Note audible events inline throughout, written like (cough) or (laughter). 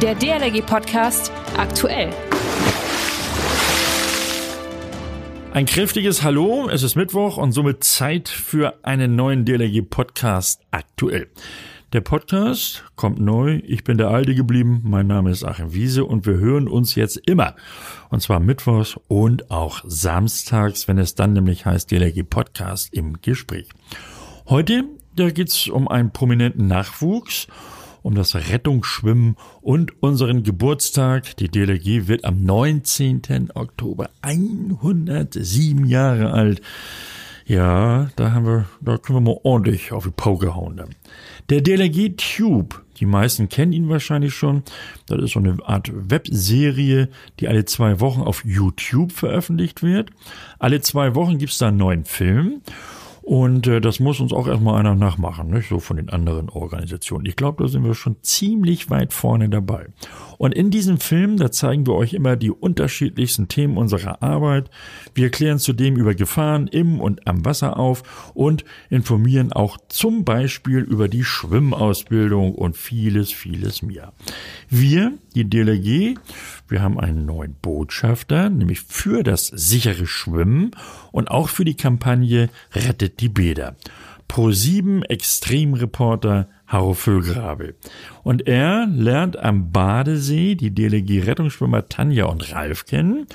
Der DLRG Podcast aktuell. Ein kräftiges Hallo, es ist Mittwoch und somit Zeit für einen neuen DLRG Podcast aktuell. Der Podcast kommt neu, ich bin der Alte geblieben, mein Name ist Achim Wiese und wir hören uns jetzt immer. Und zwar mittwochs und auch samstags, wenn es dann nämlich heißt DLRG Podcast im Gespräch. Heute, da geht's um einen prominenten Nachwuchs um das Rettungsschwimmen und unseren Geburtstag. Die DLG wird am 19. Oktober 107 Jahre alt. Ja, da haben wir, da können wir mal ordentlich auf die Pauke hauen. Dann. Der DLG Tube, die meisten kennen ihn wahrscheinlich schon. Das ist so eine Art Webserie, die alle zwei Wochen auf YouTube veröffentlicht wird. Alle zwei Wochen gibt's da einen neuen Film. Und äh, das muss uns auch erstmal einer nachmachen, nicht? so von den anderen Organisationen. Ich glaube, da sind wir schon ziemlich weit vorne dabei. Und in diesem Film, da zeigen wir euch immer die unterschiedlichsten Themen unserer Arbeit. Wir klären zudem über Gefahren im und am Wasser auf und informieren auch zum Beispiel über die Schwimmausbildung und vieles, vieles mehr. Wir, DLG, wir haben einen neuen Botschafter, nämlich für das sichere Schwimmen und auch für die Kampagne Rettet die Bäder. Pro7 Extremreporter Harro Füllgrabe. Und er lernt am Badesee die DLG-Rettungsschwimmer Tanja und Ralf kennen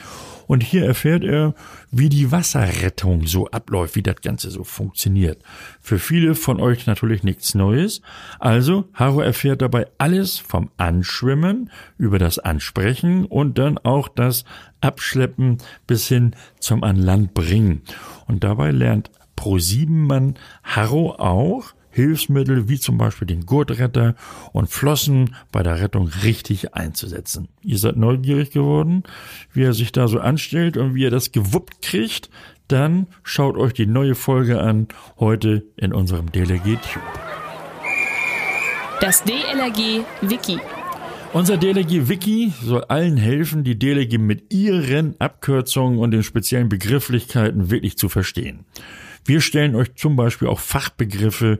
und hier erfährt er, wie die Wasserrettung so abläuft, wie das Ganze so funktioniert. Für viele von euch natürlich nichts Neues. Also, Haro erfährt dabei alles vom Anschwimmen über das Ansprechen und dann auch das Abschleppen bis hin zum An Land bringen. Und dabei lernt Pro-7-Mann Harro auch, Hilfsmittel wie zum Beispiel den Gurtretter und Flossen bei der Rettung richtig einzusetzen. Ihr seid neugierig geworden, wie er sich da so anstellt und wie er das gewuppt kriegt? Dann schaut euch die neue Folge an, heute in unserem DLRG Tube. Das DLRG Wiki. Unser DLRG Wiki soll allen helfen, die DLRG mit ihren Abkürzungen und den speziellen Begrifflichkeiten wirklich zu verstehen. Wir stellen euch zum Beispiel auch Fachbegriffe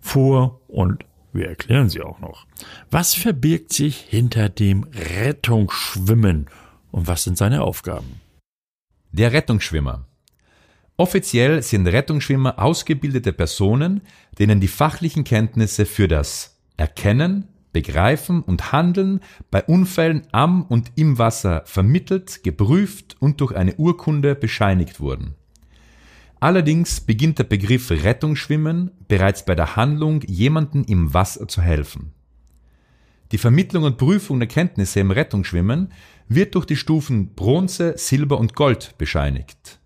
vor und wir erklären sie auch noch. Was verbirgt sich hinter dem Rettungsschwimmen und was sind seine Aufgaben? Der Rettungsschwimmer. Offiziell sind Rettungsschwimmer ausgebildete Personen, denen die fachlichen Kenntnisse für das Erkennen, Begreifen und Handeln bei Unfällen am und im Wasser vermittelt, geprüft und durch eine Urkunde bescheinigt wurden. Allerdings beginnt der Begriff Rettungsschwimmen bereits bei der Handlung, jemanden im Wasser zu helfen. Die Vermittlung und Prüfung der Kenntnisse im Rettungsschwimmen wird durch die Stufen Bronze, Silber und Gold bescheinigt.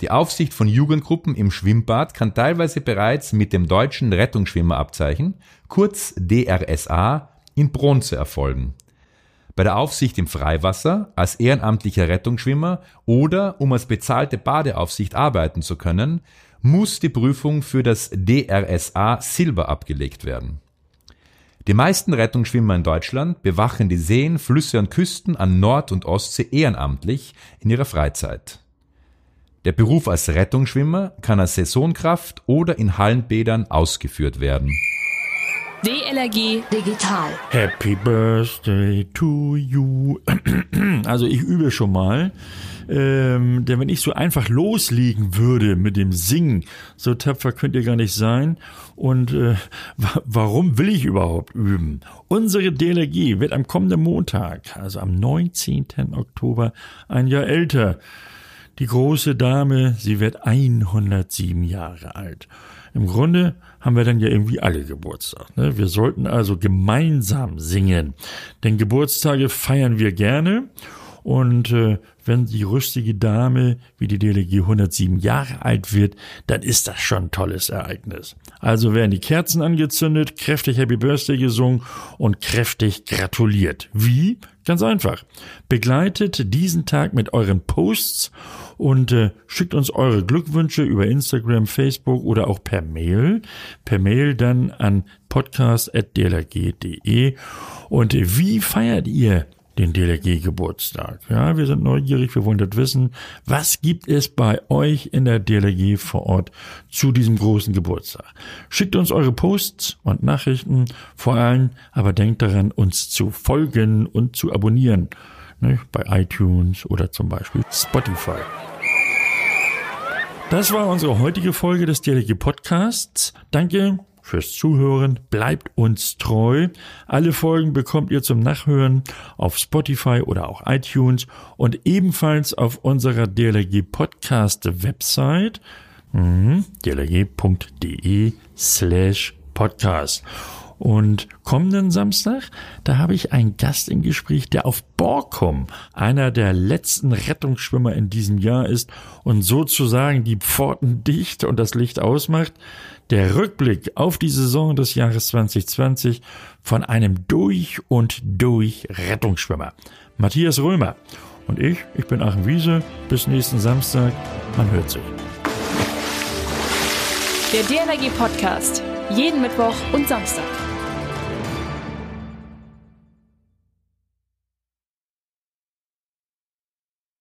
Die Aufsicht von Jugendgruppen im Schwimmbad kann teilweise bereits mit dem deutschen Rettungsschwimmerabzeichen, kurz DRSA, in Bronze erfolgen bei der Aufsicht im Freiwasser, als ehrenamtlicher Rettungsschwimmer oder um als bezahlte Badeaufsicht arbeiten zu können, muss die Prüfung für das DRSA Silber abgelegt werden. Die meisten Rettungsschwimmer in Deutschland bewachen die Seen, Flüsse und Küsten an Nord- und Ostsee ehrenamtlich in ihrer Freizeit. Der Beruf als Rettungsschwimmer kann als Saisonkraft oder in Hallenbädern ausgeführt werden. DLRG Digital. Happy Birthday to you. (clears throat) Also ich übe schon mal. Ähm, denn wenn ich so einfach loslegen würde mit dem Singen, so tapfer könnt ihr gar nicht sein. Und äh, warum will ich überhaupt üben? Unsere DLRG wird am kommenden Montag, also am 19. Oktober, ein Jahr älter. Die große Dame, sie wird 107 Jahre alt. Im Grunde haben wir dann ja irgendwie alle Geburtstag. Ne? Wir sollten also gemeinsam singen, denn Geburtstage feiern wir gerne. Und äh, wenn die rüstige Dame wie die DLG 107 Jahre alt wird, dann ist das schon ein tolles Ereignis. Also werden die Kerzen angezündet, kräftig Happy Birthday gesungen und kräftig gratuliert. Wie? Ganz einfach. Begleitet diesen Tag mit euren Posts und äh, schickt uns eure Glückwünsche über Instagram, Facebook oder auch per Mail. Per Mail dann an podcast.dlrg.de. Und wie feiert ihr den DLRG-Geburtstag. Ja, wir sind neugierig, wir wollen das wissen. Was gibt es bei euch in der DLRG vor Ort zu diesem großen Geburtstag? Schickt uns eure Posts und Nachrichten, vor allem aber denkt daran, uns zu folgen und zu abonnieren. Ne, bei iTunes oder zum Beispiel Spotify. Das war unsere heutige Folge des DLRG Podcasts. Danke fürs Zuhören. Bleibt uns treu. Alle Folgen bekommt ihr zum Nachhören auf Spotify oder auch iTunes und ebenfalls auf unserer DLRG Podcast Website mhm, dlrg.de slash podcast. Und kommenden Samstag, da habe ich einen Gast im Gespräch, der auf Borkum einer der letzten Rettungsschwimmer in diesem Jahr ist und sozusagen die Pforten dicht und das Licht ausmacht. Der Rückblick auf die Saison des Jahres 2020 von einem durch und durch Rettungsschwimmer. Matthias Römer. Und ich, ich bin Achim Wiese. Bis nächsten Samstag. Man hört sich. Der DLRG Podcast. Jeden Mittwoch und Samstag.